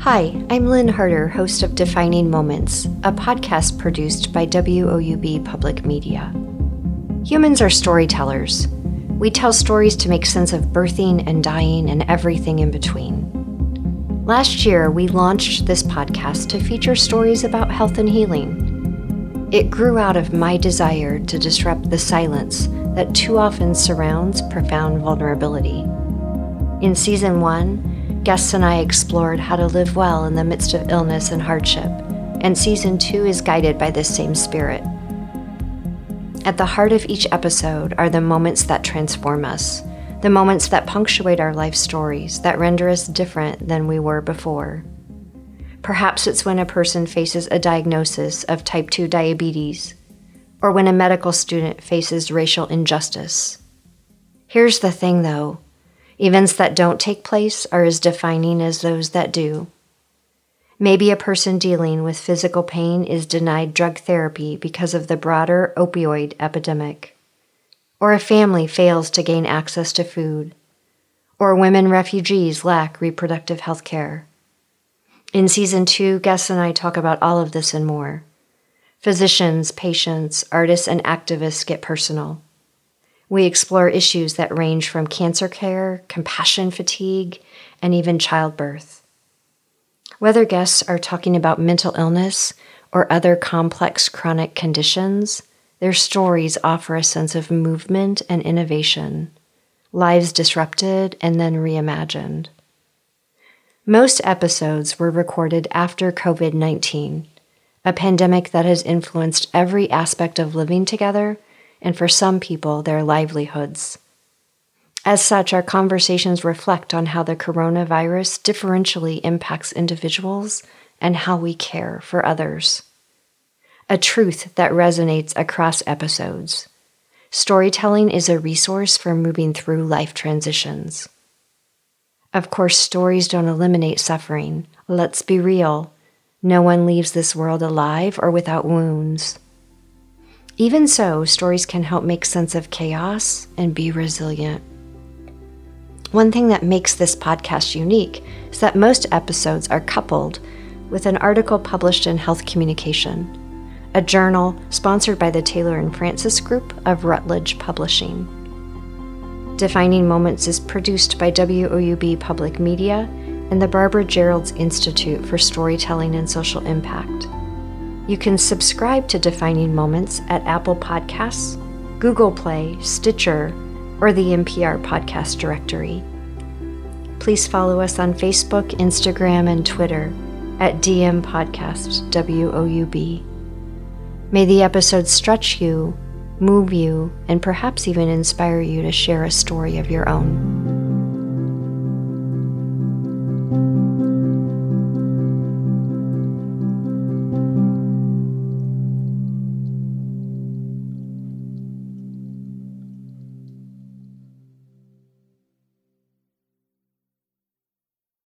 Hi, I'm Lynn Harter, host of Defining Moments, a podcast produced by WOUB Public Media. Humans are storytellers. We tell stories to make sense of birthing and dying and everything in between. Last year, we launched this podcast to feature stories about health and healing. It grew out of my desire to disrupt the silence that too often surrounds profound vulnerability. In season one, guests and I explored how to live well in the midst of illness and hardship, and season two is guided by this same spirit. At the heart of each episode are the moments that transform us, the moments that punctuate our life stories, that render us different than we were before. Perhaps it's when a person faces a diagnosis of type 2 diabetes, or when a medical student faces racial injustice. Here's the thing though Events that don't take place are as defining as those that do. Maybe a person dealing with physical pain is denied drug therapy because of the broader opioid epidemic. Or a family fails to gain access to food. Or women refugees lack reproductive health care. In season two, guests and I talk about all of this and more. Physicians, patients, artists, and activists get personal. We explore issues that range from cancer care, compassion fatigue, and even childbirth. Whether guests are talking about mental illness or other complex chronic conditions, their stories offer a sense of movement and innovation, lives disrupted and then reimagined. Most episodes were recorded after COVID 19, a pandemic that has influenced every aspect of living together and for some people, their livelihoods. As such, our conversations reflect on how the coronavirus differentially impacts individuals and how we care for others. A truth that resonates across episodes. Storytelling is a resource for moving through life transitions. Of course, stories don't eliminate suffering. Let's be real. No one leaves this world alive or without wounds. Even so, stories can help make sense of chaos and be resilient. One thing that makes this podcast unique is that most episodes are coupled with an article published in Health Communication, a journal sponsored by the Taylor and Francis Group of Routledge Publishing. Defining Moments is produced by WOUB Public Media and the Barbara Geralds Institute for Storytelling and Social Impact. You can subscribe to Defining Moments at Apple Podcasts, Google Play, Stitcher, or the NPR podcast directory. Please follow us on Facebook, Instagram, and Twitter at DM Podcast WOUB. May the episode stretch you, move you, and perhaps even inspire you to share a story of your own.